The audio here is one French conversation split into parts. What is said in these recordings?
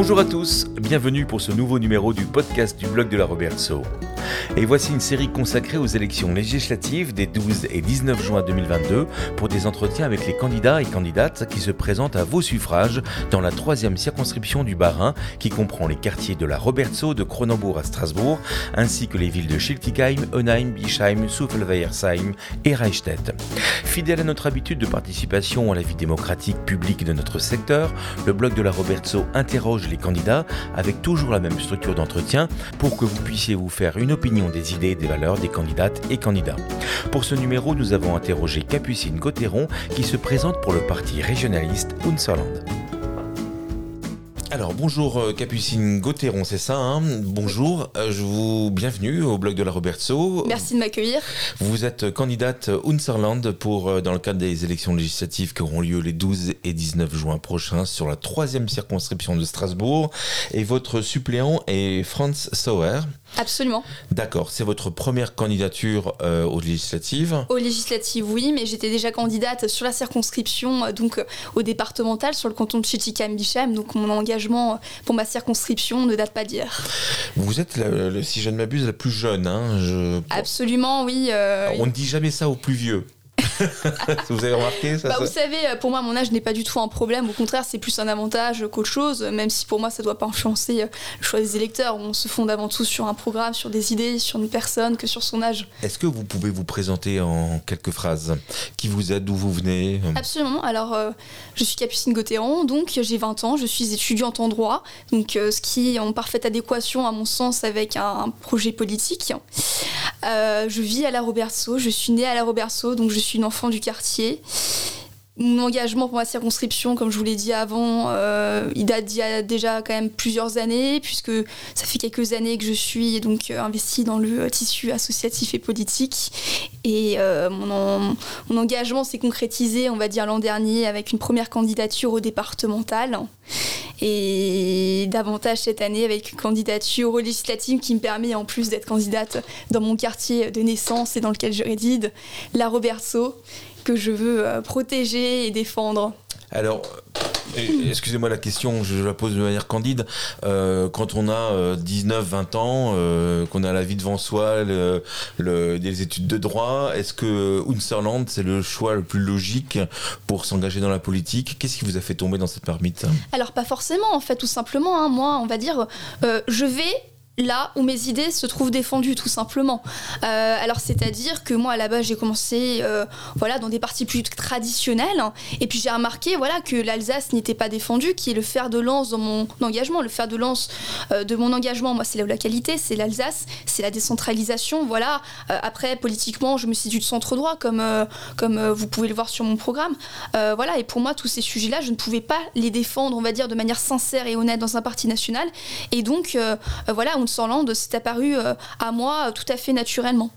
Bonjour à tous, bienvenue pour ce nouveau numéro du podcast du blog de la Robertso. Et voici une série consacrée aux élections législatives des 12 et 19 juin 2022 pour des entretiens avec les candidats et candidates qui se présentent à vos suffrages dans la troisième circonscription du Bas-Rhin qui comprend les quartiers de la Robertso de Cronenbourg à Strasbourg ainsi que les villes de Schiltigheim, Onheim, Bischheim, Souffle-Weiersheim et Reichstätt. Fidèle à notre habitude de participation à la vie démocratique publique de notre secteur, le blog de la Robertso interroge les candidats avec toujours la même structure d'entretien pour que vous puissiez vous faire une opinion des idées et des valeurs des candidates et candidats. Pour ce numéro, nous avons interrogé Capucine Gauthieron qui se présente pour le parti régionaliste Unserland. Alors bonjour euh, Capucine Gauthieron, c'est ça hein? Bonjour, euh, je vous bienvenue au blog de la Robertso. Merci de m'accueillir. Vous êtes candidate Unserland pour euh, dans le cadre des élections législatives qui auront lieu les 12 et 19 juin prochains sur la troisième circonscription de Strasbourg et votre suppléant est Franz Sauer. Absolument. D'accord, c'est votre première candidature aux législatives Aux législatives, oui, mais j'étais déjà candidate sur la circonscription, donc au départemental, sur le canton de Chichikam-Bichem, donc mon engagement pour ma circonscription ne date pas d'hier. Vous êtes, la, si je ne m'abuse, la plus jeune. Hein, je... Absolument, oui. Euh, on ne dit jamais ça aux plus vieux. Vous avez remarqué ça, bah, Vous savez, pour moi, mon âge n'est pas du tout un problème. Au contraire, c'est plus un avantage qu'autre chose, même si pour moi, ça ne doit pas influencer le choix des électeurs. On se fonde avant tout sur un programme, sur des idées, sur une personne que sur son âge. Est-ce que vous pouvez vous présenter en quelques phrases Qui vous êtes D'où vous venez Absolument. Alors, euh, je suis Capucine Gauthieron, donc j'ai 20 ans, je suis étudiante en droit, donc euh, ce qui est en parfaite adéquation, à mon sens, avec un, projet politique. Euh, je vis à la Robertso, je suis née à la Robertso, donc je suis une enfant du quartier. Mon engagement pour ma circonscription, comme je vous l'ai dit avant, euh, il date d'il y a déjà quand même plusieurs années, puisque ça fait quelques années que je suis donc euh, investie dans le tissu associatif et politique. Et euh, mon, mon, engagement s'est concrétisé, on va dire, l'an dernier avec une première candidature au départemental. Et davantage cette année avec une candidature aux législatives qui me permet, en plus d'être candidate dans mon quartier de naissance et dans lequel je réside, la Robertso, que je veux euh, protéger et défendre. Alors, euh, excusez-moi la question, je la pose de manière candide. Euh, quand on a 19, 20 ans, qu'on a la vie devant soi, le, des études de droit, est-ce que Unserland, c'est le choix le plus logique pour s'engager dans la politique? Qu'est-ce qui vous a fait tomber dans cette marmite? Alors, pas forcément, en fait, tout simplement. Hein. Moi, on va dire, je vais là où mes idées se trouvent défendues tout simplement. Euh, alors c'est-à-dire que moi à la base j'ai commencé euh, voilà dans des parties plus traditionnelles et puis j'ai remarqué voilà que l'Alsace n'était pas défendue, qui est le fer de lance dans mon engagement, le fer de lance euh, de mon engagement. Moi c'est la qualité, c'est l'Alsace, c'est la décentralisation. Voilà. après politiquement je me situe de centre droit comme comme vous pouvez le voir sur mon programme. voilà et pour moi tous ces sujets-là je ne pouvais pas les défendre on va dire de manière sincère et honnête dans un parti national et donc voilà on Sorland s'est apparu euh, à moi euh, tout à fait naturellement.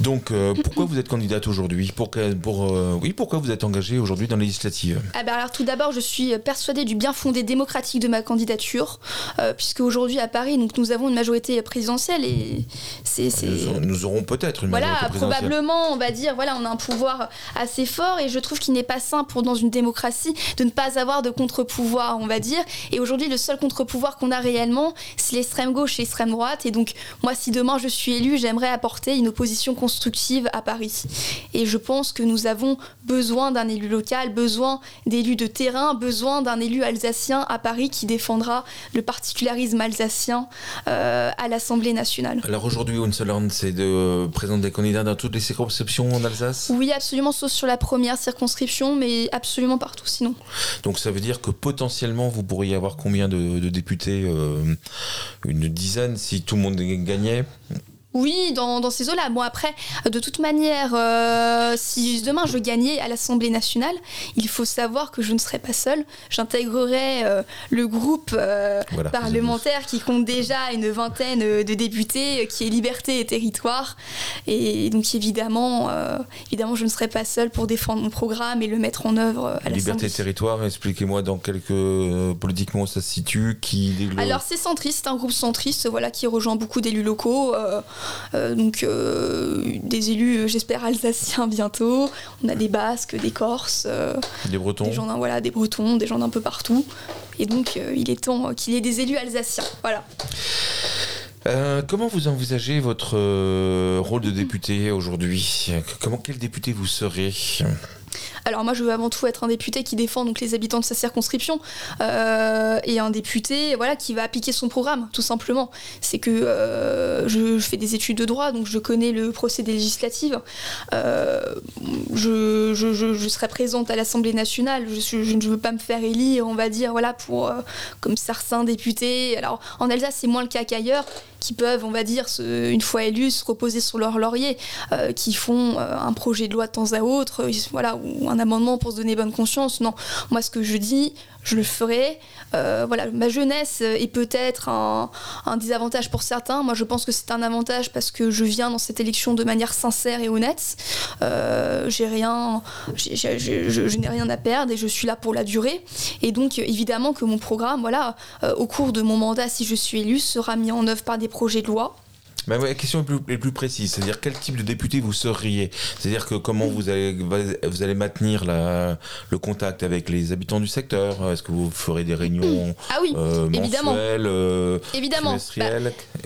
Donc, euh, pourquoi vous êtes candidate aujourd'hui pour, pour, euh, Oui, pourquoi vous êtes engagée aujourd'hui dans la législative? Ah ben alors, Tout d'abord, je suis persuadée du bien fondé démocratique de ma candidature, euh, puisque aujourd'hui à Paris, donc, nous avons une majorité présidentielle et c'est. Nous, aurons peut-être une voilà, majorité présidentielle. probablement, on va dire, voilà, on a un pouvoir assez fort et je trouve qu'il n'est pas sain pour dans une démocratie de ne pas avoir de contre-pouvoir, on va dire. Et aujourd'hui, le seul contre-pouvoir qu'on a réellement, c'est l'extrême gauche et l'extrême droite. Et donc, moi, si demain je suis élue, j'aimerais apporter une opposition position constructive à Paris. Et je pense que nous avons besoin d'un élu local, besoin d'élus de terrain, besoin d'un élu alsacien à Paris qui défendra le particularisme alsacien euh, à l'Assemblée nationale. Alors aujourd'hui, Unseland, c'est de présenter des candidats dans toutes les circonscriptions en Alsace? Oui, absolument, sauf sur la première circonscription, mais absolument partout sinon. Donc ça veut dire que potentiellement, vous pourriez avoir combien de, députés euh, Une dizaine si tout le monde gagnait? Oui, dans, ces eaux-là. Bon, après, de toute manière, euh, si demain je gagnais à l'Assemblée nationale, il faut savoir que je ne serai pas seule. J'intégrerai euh, le groupe euh, parlementaire qui compte déjà une vingtaine de députés, qui est Liberté et Territoire. Et donc, évidemment, évidemment, je ne serai pas seule pour défendre mon programme et le mettre en œuvre à l'Assemblée. Liberté et Territoire, expliquez-moi dans quelques politiquement ça se situe. Qui... Alors, c'est centriste, un groupe centriste voilà, qui rejoint beaucoup d'élus locaux donc des élus, j'espère, alsaciens bientôt. On a des Basques, des Corses. des Bretons. Des gens, voilà, des Bretons, des gens d'un peu partout. Et donc, il est temps qu'il y ait des élus alsaciens. Voilà. comment vous envisagez votre rôle de député aujourd'hui? Comment quel député vous serez? Alors moi, je veux avant tout être un député qui défend donc les habitants de sa circonscription euh, et un député, voilà, qui va appliquer son programme, tout simplement. C'est que euh, je, fais des études de droit, donc je connais le procédé législatif. Euh, je, serai présente à l'Assemblée nationale. Je, ne veux pas me faire élire, on va dire, voilà, pour comme certains députés. Alors en Alsace, c'est moins le cas qu'ailleurs qui peuvent, on va dire, une fois élus, se reposer sur leur laurier, qui font un projet de loi de temps à autre, voilà, ou un amendement pour se donner bonne conscience. Non, moi ce que je dis, je le ferai. Euh, voilà, ma jeunesse est peut-être un, désavantage pour certains. Moi, je pense que c'est un avantage parce que je viens dans cette élection de manière sincère et honnête. Euh, j'ai rien, je, n'ai rien à perdre et je suis là pour la durée. Et donc, évidemment que mon programme, voilà, euh, au cours de mon mandat, si je suis élu, sera mis en œuvre par des projets de loi la question est plus, est plus précise, c'est-à-dire quel type de député vous seriez? C'est-à-dire que comment vous allez, vous allez maintenir la, le contact avec les habitants du secteur? Est-ce que vous ferez des réunions ah oui, euh, évidemment. Euh, évidemment. Bah,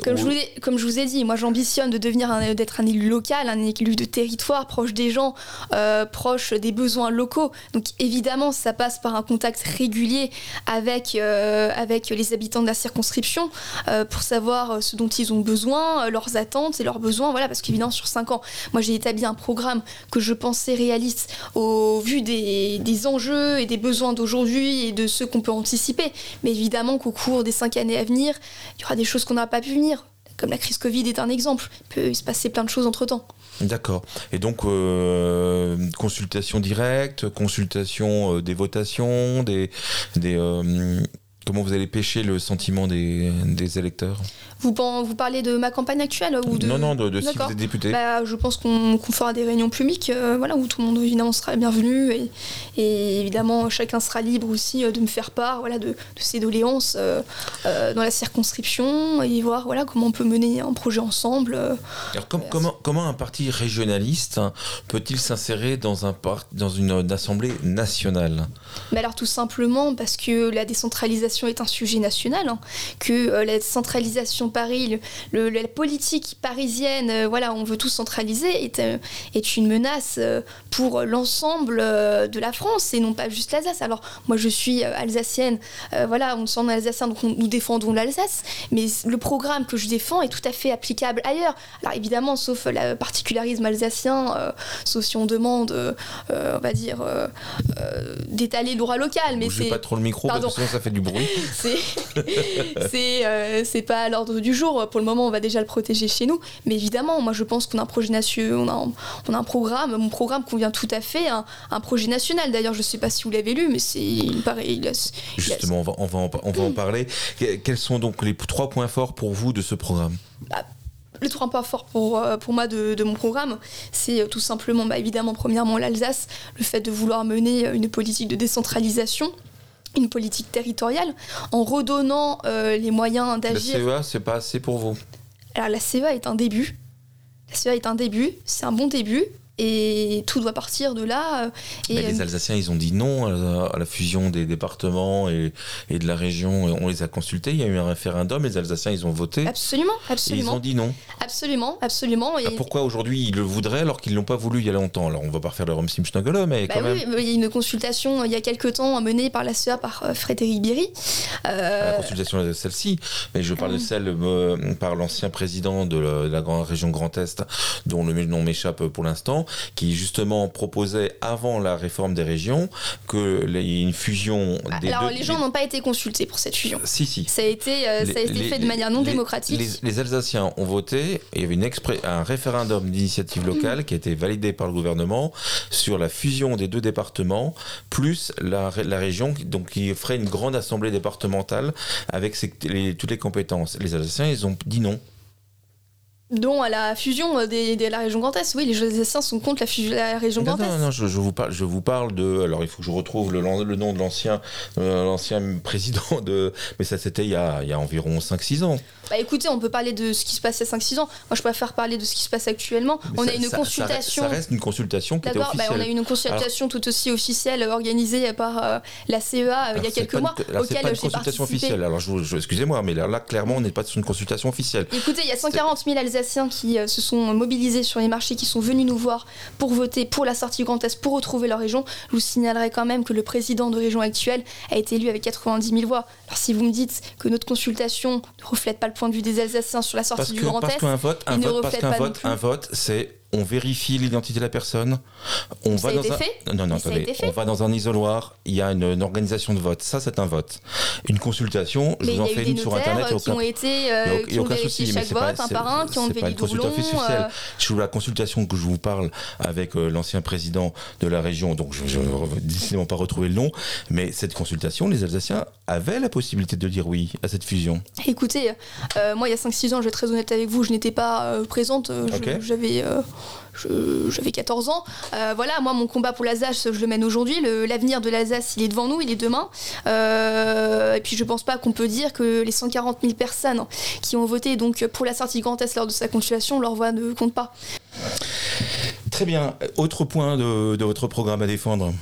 comme, je vous ai, comme je vous ai dit, moi j'ambitionne de devenir d'être un élu local, un élu de territoire, proche des gens, euh, proche des besoins locaux. Donc évidemment, ça passe par un contact régulier avec, avec les habitants de la circonscription pour savoir ce dont ils ont besoin euh, leurs attentes et leurs besoins, voilà, parce qu'évidemment sur 5 ans, moi j'ai établi un programme que je pensais réaliste au vu des, des enjeux et des besoins d'aujourd'hui et de ceux qu'on peut anticiper. Mais évidemment qu'au cours des 5 années à venir, il y aura des choses qu'on n'aura pas pu venir. Comme la crise Covid est un exemple. Il peut se passer plein de choses entre temps. D'accord. Et donc, euh, consultation directe, consultation euh, des votations, des comment vous allez pêcher le sentiment des, des électeurs vous, vous parlez de ma campagne actuelle ou de... Non, non, de, si vous êtes député. Bah, je pense qu'on fera des réunions publiques euh, voilà, où tout le monde évidemment sera bienvenu et, et évidemment chacun sera libre aussi euh, de me faire part voilà, de, de ses doléances euh, dans la circonscription et voir voilà, comment on peut mener un projet ensemble. Alors, comment, comment un parti régionaliste peut-il s'insérer dans, un dans une, assemblée nationale? Mais Alors tout simplement parce que la décentralisation est un sujet national, hein, que la centralisation Paris, la politique parisienne, euh, voilà, on veut tout centraliser, est, euh, est une menace euh, pour l'ensemble de la France et non pas juste l'Alsace. Alors moi je suis alsacienne, voilà, on s'en alsacien, donc nous défendons l'Alsace, mais le programme que je défends est tout à fait applicable ailleurs. Alors évidemment, sauf le particularisme alsacien, sauf si on demande, on va dire, d'étaler le droit local. Mais c'est pas trop le micro parce que sinon ça fait du bruit. c'est c'est pas l'ordre du jour. Pour le moment, on va déjà le protéger chez nous. Mais évidemment, moi, je pense qu'on a un projet national, on a, on a un programme. Mon programme convient tout à fait à un, projet national. D'ailleurs, je ne sais pas si vous l'avez lu, mais c'est pareil. Justement, on, va, on, va en, on va en parler. Quels sont donc les trois points forts pour vous de ce programme? Bah, les trois points forts pour, euh, pour moi de, de mon programme, c'est euh, tout simplement, bah, évidemment, premièrement, l'Alsace, le fait de vouloir mener une politique de décentralisation une politique territoriale en redonnant euh, les moyens d'agir. La CEA, c'est pas assez pour vous? Alors la CEA est un début. La CEA est un début, c'est un bon début, et tout doit partir de là. Euh, les euh, Alsaciens, ils ont dit non à la fusion des départements et, et, de la région. On les a consultés. Il y a eu un référendum. Les Alsaciens, ils ont voté. Absolument, absolument. Et ils ont dit non. Absolument, absolument. Et... pourquoi aujourd'hui ils le voudraient alors qu'ils l'ont pas voulu il y a longtemps? Alors on va pas refaire le Rom mais bah quand oui, même. Il y a une consultation il y a quelques temps menée par la CEA par euh, Frédéric Berry. La consultation de celle-ci, mais je parle de celle par l'ancien président de la, de la grande région Grand Est, dont le nom m'échappe pour l'instant qui justement proposait avant la réforme des régions que y ait une fusion ah, des Alors les gens n'ont pas été consultés pour cette fusion. Si si. Ça a été euh, ça a été fait de manière non démocratique. Les, Alsaciens ont voté. Il y avait une un référendum d'initiative mhm. locale qui a été validé par le gouvernement sur la fusion des deux départements plus la, la région donc qui ferait une grande assemblée départementale avec toutes les compétences. Les Alsaciens ils ont dit non. Dont à la fusion euh, de la région Grand Est. Oui, les Alsaciens sont contre la fusion de la région Grand Est. Non, non, je, je, vous parle, je vous parle de. Alors, il faut que je retrouve le, le nom de l'ancien euh, l'ancien président de. Mais ça, c'était il, y a, il y a environ 5-6 ans. Bah écoutez, on peut parler de ce qui se passe il y a 5-6 ans. Moi, je préfère parler de ce qui se passe actuellement. Mais on ça- a une ça- consultation. Ça, reste une consultation qui était bah, on a une consultation tout aussi officielle organisée par euh, la CEA euh, il y a quelques pas une- mois, alors, c'est auquel pas une consultation officielle. Alors, je, vous- je- excusez-moi, mais là, là, clairement, on n'est pas sur une consultation officielle. Écoutez, il y a 140 000 Alsaciens qui euh, se sont mobilisés sur les marchés, qui sont venus nous voir pour voter pour la sortie du Grand Est, pour retrouver leur région. Je vous signalerai quand même que le président de région actuelle a été élu avec 90 000 voix. Alors si vous me dites que notre consultation ne reflète pas le point de vue des Alsaciens sur la sortie Parce du que Grand parce Est, qu'un vote, un vote, parce qu'un vote, un vote, c'est on vérifie l'identité de la personne. On Ça va a dans été un fait non non attendez, été on va dans un isoloir. Il y a une, une organisation de vote. Ça c'est un vote. Une consultation, je mais vous il y en fais une sur internet. qui ont aucun- été, y a- euh, a qui ont vérifié chaque c'est pas- vote un par un, qui ont levé les doublons. euh, Je vous la consultation que je vous parle avec euh, l'ancien président de la région, donc je ne décidément pas retrouver le nom, mais cette consultation, les Alsaciens avaient la possibilité de dire oui à cette fusion. Écoutez, euh, moi il y a 5-6 ans, je vais être très honnête avec vous, je n'étais pas euh, présente, euh, j'avais euh, je- j'avais 14 ans. Euh, voilà, moi mon combat pour l'Alsace, je le mène aujourd'hui. L'avenir de l'Alsace, il est devant nous, il est demain. Euh, et puis je pense pas qu'on peut dire que les 140 000 personnes qui ont voté donc pour la sortie du Grand Est lors de sa consultation, leur voix ne compte pas. Très bien. Autre point de, de votre programme à défendre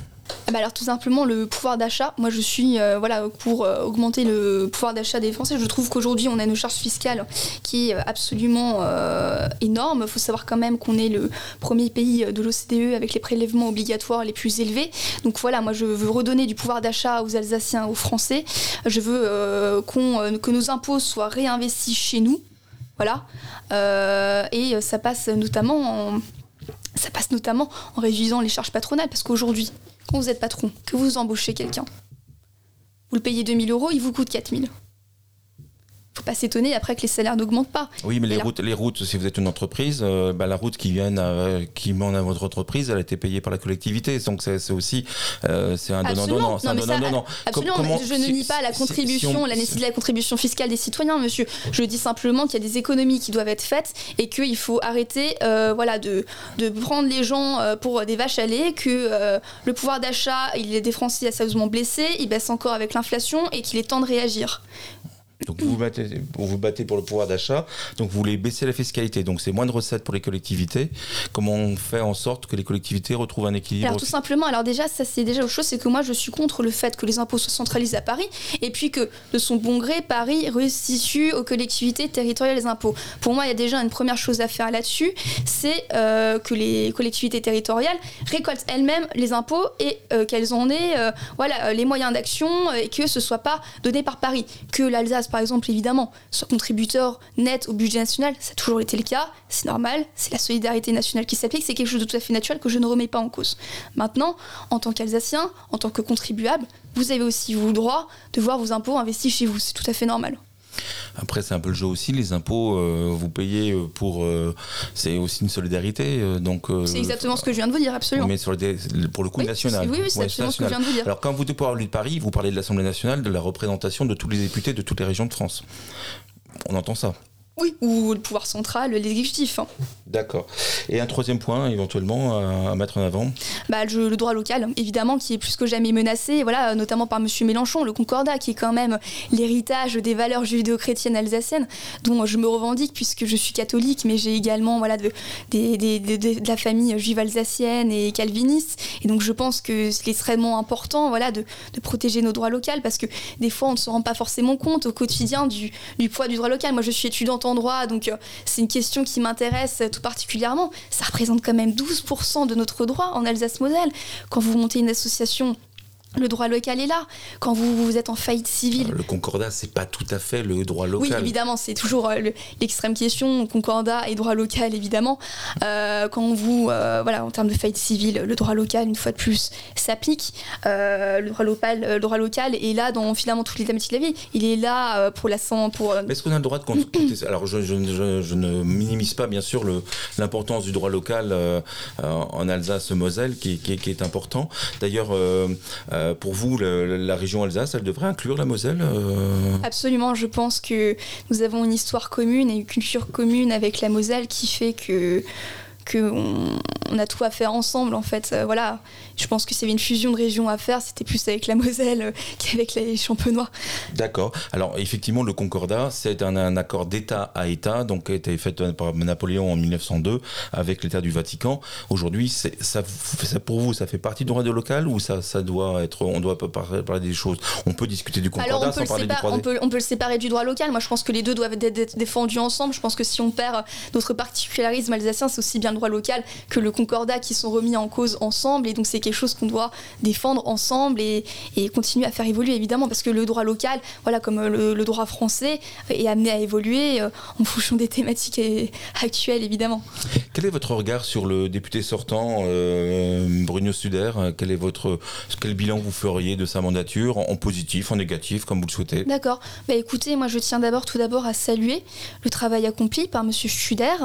bah alors tout simplement le pouvoir d'achat. Moi je suis euh, voilà pour euh, augmenter le pouvoir d'achat des Français. Je trouve qu'aujourd'hui on a une charge fiscale qui est absolument euh, énorme. Il faut savoir quand même qu'on est le premier pays de l'OCDE avec les prélèvements obligatoires les plus élevés. Donc voilà, moi je veux redonner du pouvoir d'achat aux Alsaciens, aux Français. Je veux qu'on, que nos impôts soient réinvestis chez nous. Voilà. Et ça passe notamment en, ça passe notamment en réduisant les charges patronales parce qu'aujourd'hui, quand vous êtes patron, que vous embauchez quelqu'un, vous le payez 2000 euros, il vous coûte 4000. Faut pas s'étonner après que les salaires n'augmentent pas. Oui, mais les là- routes, les routes, si vous êtes une entreprise, euh, bah, la route qui vient à, qui mène à votre entreprise, elle a été payée par la collectivité. Donc c'est aussi euh, c'est un Absolument. donnant-donnant. C'est Non, un mais ça, donnant-donnant. Absolument, comment- je ne si- nie pas la contribution, si on- la nécessité de la contribution fiscale des citoyens, monsieur. Je dis simplement qu'il y a des économies qui doivent être faites et qu'il faut arrêter euh, voilà, de, de prendre les gens euh, pour des vaches à lait, que euh, le pouvoir d'achat, il est des Français sérieusement blessés, il baisse encore avec l'inflation et qu'il est temps de réagir. Donc vous vous battez, vous battez pour le pouvoir d'achat, donc vous voulez baisser la fiscalité, donc c'est moins de recettes pour les collectivités. Comment on fait en sorte que les collectivités retrouvent un équilibre Alors tout simplement, alors déjà, ça c'est déjà autre chose, c'est que moi je suis contre le fait que les impôts soient centralisés à Paris et puis que de son bon gré, Paris restitue aux collectivités territoriales les impôts. Pour moi, il y a déjà une première chose à faire là-dessus, c'est euh, que les collectivités territoriales récoltent elles-mêmes les impôts et euh, qu'elles en aient euh, voilà, euh, les moyens d'action et que ce soit pas donné par Paris. Que l'Alsace, par exemple, évidemment, soit contributeur net au budget national, ça a toujours été le cas, c'est normal, c'est la solidarité nationale qui s'applique, c'est quelque chose de tout à fait naturel que je ne remets pas en cause. Maintenant, en tant qu'Alsacien, en tant que contribuable, vous avez aussi vous le droit de voir vos impôts investis chez vous, c'est tout à fait normal. Après, c'est un peu le jeu aussi. Les impôts, euh, vous payez euh, pour. euh, c'est aussi une solidarité. euh, donc. C'est exactement ce que je viens de vous dire, absolument. Mais sur le dé- pour le coup Oui, national. oui, oui, c'est Ouais, absolument ce que je viens de vous dire. Alors, quand vous parlez de Paris, vous parlez de l'Assemblée nationale, de la représentation de tous les députés de toutes les régions de France. On entend ça. Oui, ou le pouvoir central, l'exécutif. hein. D'accord. Et un troisième point, éventuellement, à, mettre en avant? Bah, le, le droit local, évidemment, qui est plus que jamais menacé, voilà, notamment par M. Mélenchon, le Concordat, qui est quand même l'héritage des valeurs judéo-chrétiennes alsaciennes, dont je me revendique puisque je suis catholique, mais j'ai également voilà, de, des- des- des- des- de la famille juive alsacienne et calviniste. Et donc je pense que c'est extrêmement important voilà, de, de protéger nos droits locaux, parce que des fois, on ne se rend pas forcément compte au quotidien du, du poids du droit local. Moi, je suis étudiante en droit, donc euh, c'est une question qui m'intéresse tout particulièrement. Ça représente quand même 12% de notre droit en Alsace-Moselle. Quand vous montez une association, le droit local est là. Quand vous, vous êtes en faillite civile, Le concordat, c'est pas tout à fait le droit oui, local. évidemment, c'est toujours euh, le- l'extrême question, concordat et droit local, évidemment. Euh, quand vous, euh, voilà, en termes de faillite civile, le droit local, une fois de plus, s'applique. Le, droit local, le droit local est là dans finalement toutes les thématiques de la vie. Il est là pour la sang- pour. Mais Est-ce qu'on a le droit de contester Alors, je, je- je- je ne minimise pas, bien sûr, l'importance du droit local en Alsace-Moselle, qui, qui- qui est important. D'ailleurs, euh, euh, pour vous, la région Alsace, elle devrait inclure la Moselle Absolument, je pense que nous avons une histoire commune et une culture commune avec la Moselle qui fait que qu'on on a tout à faire ensemble en fait. Euh, voilà, je pense que s'il y avait une fusion de régions à faire, c'était plus avec la Moselle euh, qu'avec les Champenois. D'accord. Alors effectivement, le Concordat, c'est un, accord d'État à État, donc qui a été fait par Napoléon en 1902 avec l'État du Vatican. Aujourd'hui, ça, ça, pour vous, ça fait partie du droit de local ou ça, ça doit être, on doit parler des choses? On peut discuter du Concordat sans parler du droit on peut, on peut le séparer du droit local. Moi, je pense que les deux doivent être défendus ensemble. Je pense que si on perd notre particularisme alsacien, c'est aussi bien droit local que le Concordat qui sont remis en cause ensemble. Et donc, c'est quelque chose qu'on doit défendre ensemble et, continuer à faire évoluer, évidemment, parce que le droit local, voilà, comme euh, le, droit français, est amené à évoluer euh, en fonction des thématiques actuelles, évidemment. Quel est votre regard sur le député sortant, euh, Bruno Suder quel, est votre, quel bilan vous feriez de sa mandature, en positif, en négatif, comme vous le souhaitez? D'accord. Bah, écoutez, moi, je tiens d'abord, tout d'abord, à saluer le travail accompli par M. Studer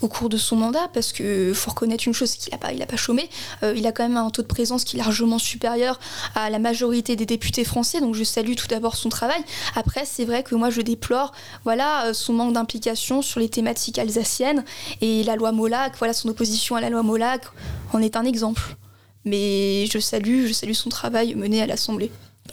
au cours de son mandat, parce qu'il faut reconnaître une chose, qu'il n'a pas, il a pas chômé. il a quand même un taux de présence qui est largement supérieur à la majorité des députés français. Donc je salue tout d'abord son travail. Après, c'est vrai que moi je déplore voilà, son manque d'implication sur les thématiques alsaciennes et la loi Molac, voilà son opposition à la loi Molac en est un exemple. Mais je salue, je salue son travail mené à l'Assemblée.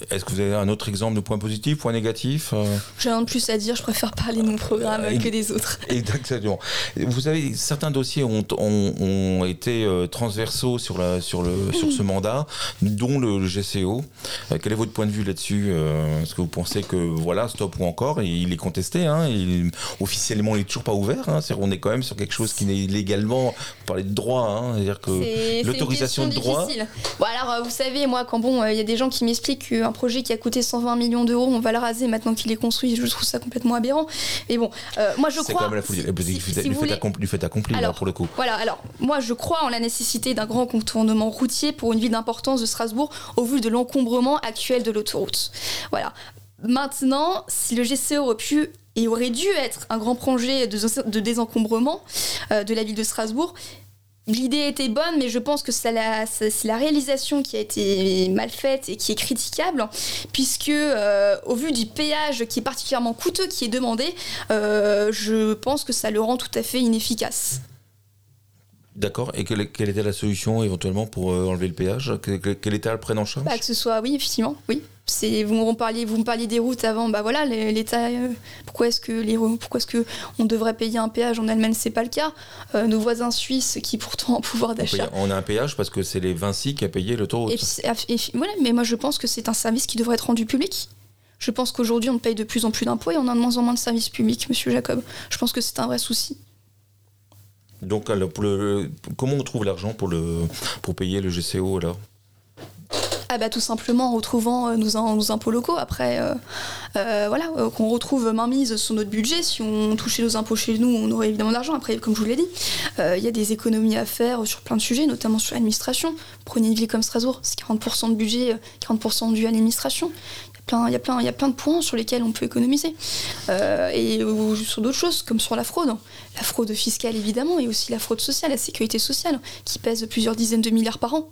Est-ce que vous avez un autre exemple de point positif, point négatif euh J'ai rien de plus à dire, je préfère parler de mon programme que des autres. Exactement. Vous avez certains dossiers ont, ont, été euh, transversaux sur, la, sur, le, sur ce mandat, dont le, GCO. Euh, quel est votre point de vue là-dessus Est-ce que vous pensez que voilà, stop ou encore Il est contesté, hein, il, officiellement il n'est toujours pas ouvert. Hein, on est quand même sur quelque chose qui n'est légalement, vous parlez de droit, hein, c'est-à-dire que l'autorisation de droit. Bon, alors vous savez, moi, quand bon, il y a des gens qui m'expliquent que un projet qui a coûté 120 millions d'euros, on va le raser maintenant qu'il est construit. Je trouve ça complètement aberrant. Mais bon, euh, moi je crois. C'est quand même la folie. du, fait accompli, alors, pour le coup. Voilà, alors moi je crois en la nécessité d'un grand contournement routier pour une ville d'importance de Strasbourg au vu de l'encombrement actuel de l'autoroute. Voilà. Maintenant, si le GCE aurait pu et aurait dû être un grand projet de, désencombrement euh, de la ville de Strasbourg, L'idée était bonne, mais je pense que c'est la, réalisation qui a été mal faite et qui est critiquable, puisque euh, au vu du péage qui est particulièrement coûteux qui est demandé, euh, je pense que ça le rend tout à fait inefficace. D'accord. Et quelle, était la solution éventuellement pour euh, enlever le péage? Quel, était le prêt en charge? Bah, Que ce soit, oui, effectivement, oui. C'est vous me parliez, vous me parliez des routes avant. Bah voilà, l'État. Euh, pourquoi est-ce que les, pourquoi est-ce que on devrait payer un péage en Allemagne? C'est pas le cas. Euh, nos voisins suisses, qui pourtant ont pouvoir d'achat. On, a un péage parce que c'est les Vinci qui a payé l'autoroute. Et, voilà, mais moi je pense que c'est un service qui devrait être rendu public. Je pense qu'aujourd'hui on paye de plus en plus d'impôts et on a de moins en moins de services publics, Monsieur Jacob. Je pense que c'est un vrai souci. Donc, comment on trouve l'argent pour, pour payer le GCO alors? Ah bah tout simplement en retrouvant euh, nos, impôts locaux. Après, euh, euh, voilà, qu'on retrouve mainmise sur notre budget. Si on touchait nos impôts chez nous, on aurait évidemment de l'argent. Après, comme je vous l'ai dit, il y a des économies à faire sur plein de sujets, notamment sur l'administration. Prenez une ville comme Strasbourg, c'est 40% de budget, 40% dû à l'administration il y, a plein, de points sur lesquels on peut économiser. Euh, et sur d'autres choses, comme sur la fraude. La fraude fiscale, évidemment, et aussi la fraude sociale, la sécurité sociale, qui pèse plusieurs dizaines de milliards par an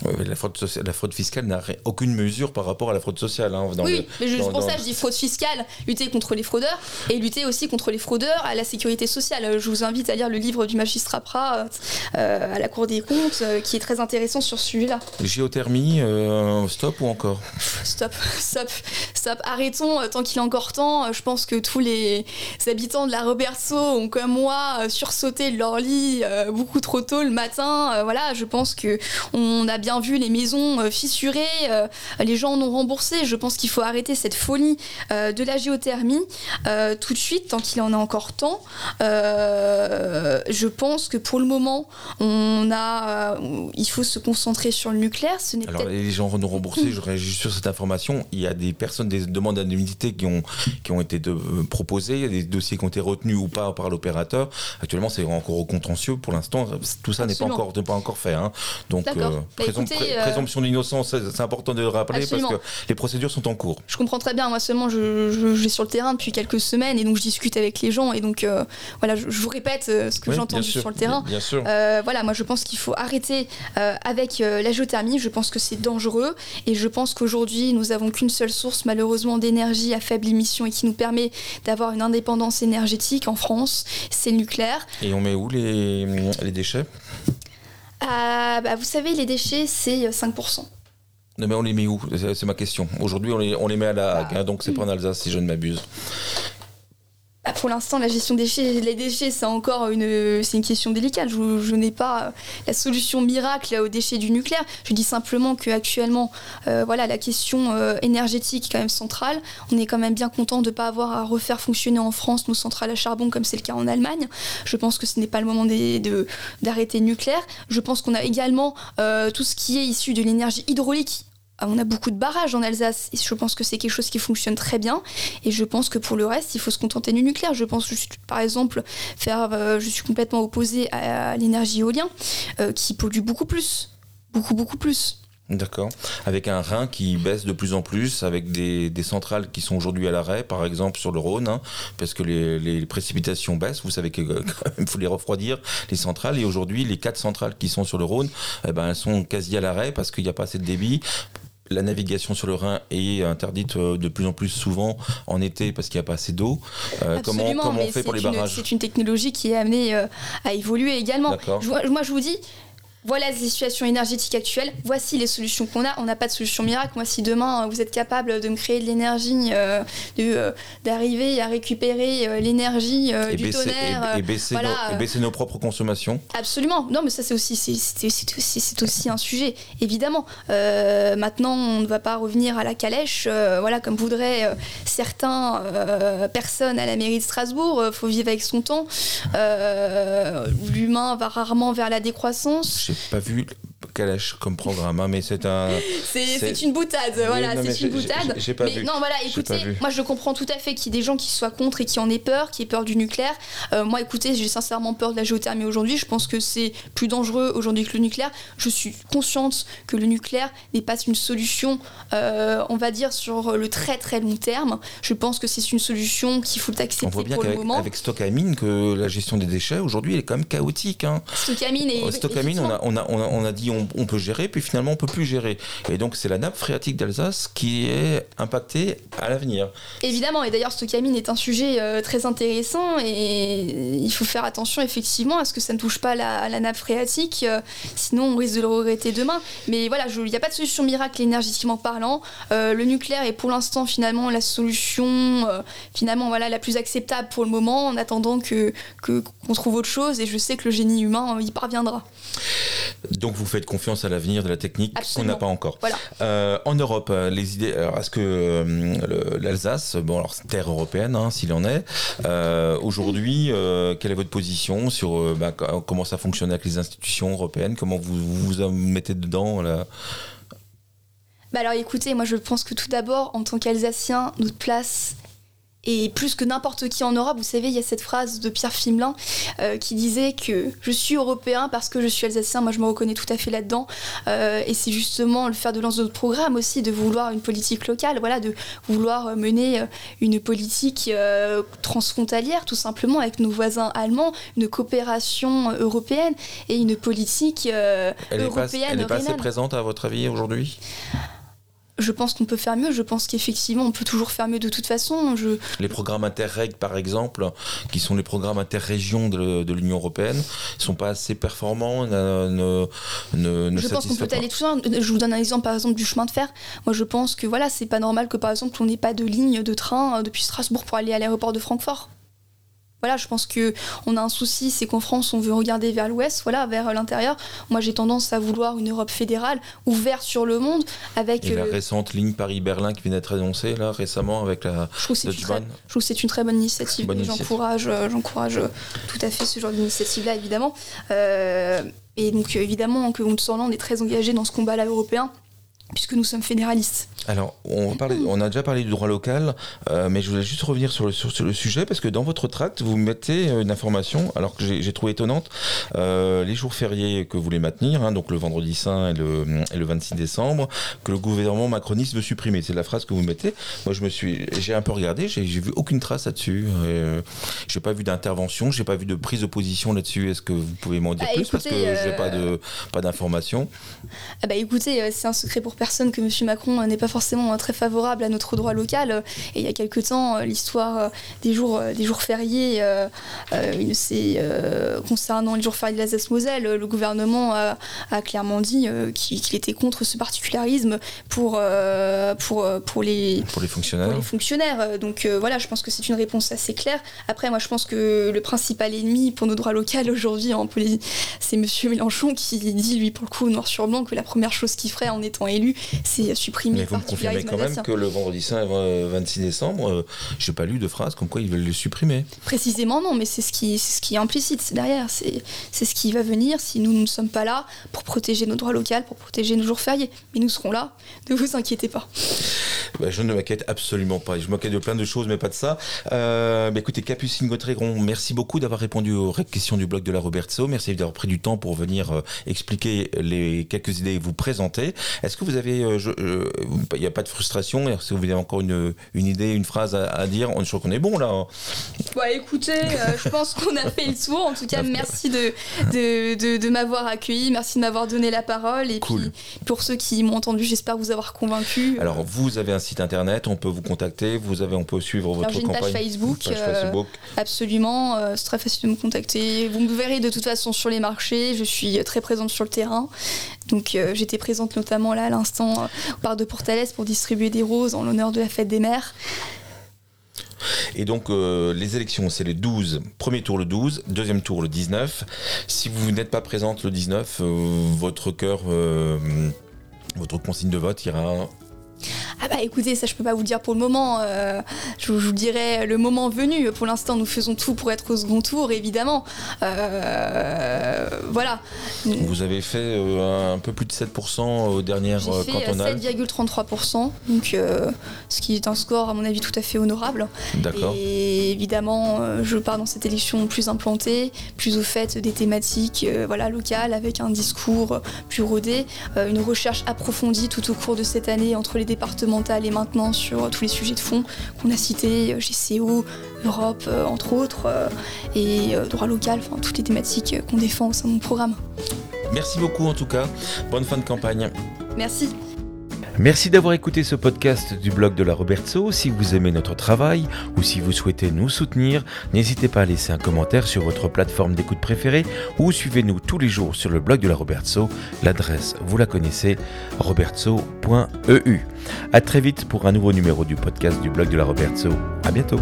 la, fraude la fraude fiscale n'a aucune mesure par rapport à la fraude sociale. Hein, oui, mais juste pour ça, je dis fraude fiscale, lutter contre les fraudeurs et lutter aussi contre les fraudeurs à la sécurité sociale. Je vous invite à lire le livre du magistrat Prat euh, à la Cour des comptes, euh, qui est très intéressant sur ce sujet-là. Géothermie, euh, stop ou encore? Stop, stop, stop. Arrêtons tant qu'il est encore temps. Je pense que tous les habitants de la Roberto ont, comme moi, sursauté de leur lit beaucoup trop tôt le matin. Voilà, je pense que on a bien vu les maisons euh, fissurées, euh, les gens en ont remboursé. Je pense qu'il faut arrêter cette folie euh, de la géothermie tout de suite, tant qu'il en a encore temps. je pense que pour le moment, on a, il faut se concentrer sur le nucléaire. Ce Alors les gens en ont remboursé, je réagis sur cette information. Il y a des personnes, des demandes d'indemnité qui ont, qui ont été de, proposées, il y a des dossiers qui ont été retenus ou pas par l'opérateur. Actuellement, c'est encore au contentieux. Pour l'instant, tout ça n'est pas encore, pas encore fait. Hein. Donc, présomption d'innocence, c'est important de le rappeler parce que les procédures sont en cours. Je comprends très bien. Moi seulement, je, je, vais sur le terrain depuis quelques semaines et donc je discute avec les gens et donc voilà, je, vous répète ce que j'ai entendu sur le terrain. Bien sûr. voilà, moi je pense qu'il faut arrêter avec la géothermie. Je pense que c'est dangereux et je pense qu'aujourd'hui nous avons qu'une seule source malheureusement d'énergie à faible émission et qui nous permet d'avoir une indépendance énergétique en France, c'est le nucléaire. Et on met où les, les déchets? Ah, bah, Vous savez, les déchets, c'est 5%. Euh, non, mais on les met où? C'est ma question. Aujourd'hui, on les, on les met à la Hague, bah, hein, donc c'est pas en Alsace, si je ne m'abuse. Bah, pour l'instant, la gestion des déchets, les déchets, c'est encore une, c'est une question délicate. Je, n'ai pas euh, la solution miracle aux déchets du nucléaire. Je dis simplement qu'actuellement, euh, voilà, la question euh, énergétique est quand même centrale. On est quand même bien content de ne pas avoir à refaire fonctionner en France nos centrales à charbon comme c'est le cas en Allemagne. Je pense que ce n'est pas le moment d'arrêter le nucléaire. Je pense qu'on a également tout ce qui est issu de l'énergie hydraulique on a beaucoup de barrages en Alsace je pense que c'est quelque chose qui fonctionne très bien et je pense que pour le reste il faut se contenter du nucléaire je pense par exemple faire euh, je suis complètement opposée à, l'énergie éolienne euh, qui pollue beaucoup plus beaucoup beaucoup plus D'accord. Avec un Rhin qui baisse de plus en plus, avec des, centrales qui sont aujourd'hui à l'arrêt, par exemple sur le Rhône, hein, parce que les, précipitations baissent. Vous savez qu'il faut les refroidir, les centrales. Et aujourd'hui, les quatre centrales qui sont sur le Rhône, eh ben, elles sont quasi à l'arrêt parce qu'il n'y a pas assez de débit la navigation sur le Rhin est interdite euh, de plus en plus souvent en été parce qu'il n'y a pas assez d'eau. Euh, comment, on fait pour les barrages C'est une technologie qui est amenée euh, à évoluer également. moi, je vous dis, voilà la situation énergétique actuelle, voici les solutions qu'on a. On n'a pas de solution miracle. Moi, si demain vous êtes capable de me créer de l'énergie, euh, euh, d'arriver à récupérer euh, l'énergie du tonnerre, et, baisser nos, baisser nos, propres consommations. Absolument. Non, mais ça c'est aussi c'est aussi un sujet. Évidemment. maintenant, on ne va pas revenir à la calèche, voilà comme voudraient certains personnes à la mairie de Strasbourg. Il faut vivre avec son temps. L'humain va rarement vers la décroissance pas vu calèche comme programme, hein, mais c'est un. C'est une boutade, voilà, c'est une boutade. mais non, voilà, écoutez, moi je comprends tout à fait qu'il y ait des gens qui soient contre et qui en aient peur, qui aient peur du nucléaire. Euh, moi, écoutez, j'ai sincèrement peur de la géothermie aujourd'hui. Je pense que c'est plus dangereux aujourd'hui que le nucléaire. Je suis consciente que le nucléaire n'est pas une solution, euh, on va dire, sur le très très long terme. Je pense que c'est une solution qu'il faut accepter on voit bien pour le moment. Avec Stockamine, que la gestion des déchets aujourd'hui, elle est quand même chaotique. Hein. Stockamine, et, Stockamine on, a, on, a, on a dit on, peut gérer, puis finalement on peut plus gérer. Et donc c'est la nappe phréatique d'Alsace qui est impactée à l'avenir. Évidemment, et d'ailleurs Stockamine est un sujet euh, très intéressant et il faut faire attention effectivement à ce que ça ne touche pas la, la nappe phréatique, euh, sinon on risque de le regretter demain. Mais voilà, il n'y a pas de solution miracle énergétiquement parlant. Euh, le nucléaire est pour l'instant finalement la solution finalement voilà la plus acceptable pour le moment en attendant que qu'on trouve autre chose et je sais que le génie humain y parviendra. Donc vous faites confiance à l'avenir de la technique qu'on n'a pas encore. Euh, en Europe, euh, les idées. Est-ce que euh, l'Alsace, bon alors terre européenne, hein, s'il en est, aujourd'hui, quelle est votre position sur bah, comment ça fonctionne avec les institutions européennes? Comment vous vous, mettez dedans là? Bah alors écoutez, moi je pense que tout d'abord, en tant qu'Alsacien, notre place et plus que n'importe qui en Europe, vous savez, il y a cette phrase de Pierre Fimelin euh, qui disait que je suis européen parce que je suis alsacien. Moi, je me reconnais tout à fait là-dedans. Euh, et c'est justement le faire de lance de notre programme aussi, de vouloir une politique locale, voilà, de vouloir mener euh, une politique transfrontalière, tout simplement, avec nos voisins allemands, une coopération européenne et une politique européenne. elle n'est pas assez présente, à votre avis, aujourd'hui? Je pense qu'on peut faire mieux. Je pense qu'effectivement, on peut toujours faire mieux de toute façon. Je... Les programmes Interreg, par exemple, qui sont les programmes interrégions de, de l'Union européenne, ne sont pas assez performants. Ne, ne, je pense qu'on peut aller tout loin. Je vous donne un exemple, par exemple, du chemin de fer. Moi, je pense que voilà, c'est pas normal que, par exemple, on n'ait pas de ligne de train euh, depuis Strasbourg pour aller à l'aéroport de Francfort voilà, je pense que on a un souci, c'est qu'en France, on veut regarder vers l'ouest, voilà, vers l'intérieur. Moi, j'ai tendance à vouloir une Europe fédérale, ouverte sur le monde, avec. Et la euh, récente ligne Paris-Berlin qui vient d'être annoncée là récemment avec la. Je trouve que c'est une très bonne initiative. J'encourage, euh, j'encourage tout à fait ce genre d'initiative-là, évidemment. Euh, et donc, évidemment, que Hollande est très engagé dans ce combat-là européen puisque nous sommes fédéralistes. Alors, on, on a déjà parlé du droit local, euh, mais je voulais juste revenir sur le, sur, le, sujet, parce que dans votre tract, vous mettez une information, alors que j'ai trouvé étonnante, euh, les jours fériés que vous voulez maintenir, hein, donc le vendredi saint et le, et le 26 décembre, que le gouvernement macroniste veut supprimer. C'est la phrase que vous mettez. Moi, je me suis, j'ai un peu regardé, j'ai vu aucune trace là-dessus. Euh, j'ai pas vu d'intervention, j'ai pas vu de prise de position là-dessus. Est-ce que vous pouvez m'en dire bah, plus? Parce que j'ai pas de pas d'informations. Ah bah écoutez, c'est un secret pour personne que M. Macron n'est pas forcément très favorable à notre droit local. Et il y a quelque temps, l'histoire des jours, des jours fériés, concernant les jours fériés de l'Alsace-Moselle, le gouvernement a, clairement dit qu'il était contre ce particularisme pour, pour, pour, les, pour les fonctionnaires. Pour les fonctionnaires. Donc voilà, je pense que c'est une réponse assez claire. Après, moi, je pense que le principal ennemi pour nos droits locaux aujourd'hui c'est M. Mélenchon qui dit, lui, pour le coup, noir sur blanc, que la première chose qu'il ferait en étant élu, c'est supprimer Mais vous me confirmez quand même que le vendredi saint et 26 décembre, je euh, j'ai pas lu de phrase comme quoi ils veulent le supprimer. Précisément non, mais c'est ce qui, ce qui est implicite, c'est derrière, c'est ce qui va venir si nous ne sommes pas là pour protéger nos droits locaux, pour protéger nos jours fériés. Mais nous serons là, ne vous inquiétez pas. Bah, je ne m'inquiète absolument pas. Je m'inquiète de plein de choses, mais pas de ça. Euh, bah, écoutez, Capucine Gautrégon, merci beaucoup d'avoir répondu aux questions du blog de la Roberto. Merci d'avoir pris du temps pour venir euh, expliquer les quelques idées que vous présentez. Est-ce que vous avez, euh, il n'y a pas de frustration que vous avez encore une, une idée, une phrase à, dire Je crois qu'on est bon là. Bah, écoutez, je pense qu'on a fait le tour. En tout cas, merci de, de, de, m'avoir accueilli, merci de m'avoir donné la parole. Et puis, pour ceux qui m'ont entendu, j'espère vous avoir convaincu. Alors, vous avez un site internet, on peut vous contacter, vous avez, on peut suivre votre campagne. Une page Facebook, page Facebook. Euh, absolument, euh, c'est très facile de me contacter. Vous me verrez de toute façon sur les marchés, je suis très présente sur le terrain. Donc euh, j'étais présente notamment là à l'instant au parc de Portales pour distribuer des roses en l'honneur de la fête des mères. Et donc, les élections, c'est le 12, premier tour le 12, deuxième tour le 19. Si vous n'êtes pas présente le 19, votre cœur, votre consigne de vote ira ah bah écoutez, ça je peux pas vous dire pour le moment. Euh, je, vous dirai le moment venu. Pour l'instant, nous faisons tout pour être au second tour, évidemment. Euh, voilà. Vous avez fait euh, un peu plus de 7% aux dernières cantonales. 7,33%, donc ce qui est un score à mon avis tout à fait honorable. D'accord. Et évidemment, je pars dans cette élection plus implantée, plus au fait des thématiques, voilà, locales, avec un discours plus rodé, une recherche approfondie tout au cours de cette année entre les départementales et maintenant sur tous les sujets de fond qu'on a cités, euh, GCO, Europe, euh, entre autres, euh, et droit local, enfin toutes les thématiques qu'on défend au sein de mon programme. Merci beaucoup en tout cas. Bonne fin de campagne. Merci. Merci d'avoir écouté ce podcast du blog de la Roberto. Si vous aimez notre travail ou si vous souhaitez nous soutenir, n'hésitez pas à laisser un commentaire sur votre plateforme d'écoute préférée ou suivez-nous tous les jours sur le blog de la Roberto. L'adresse, vous la connaissez, roberto.eu. A très vite pour un nouveau numéro du podcast du blog de la Roberto. À bientôt.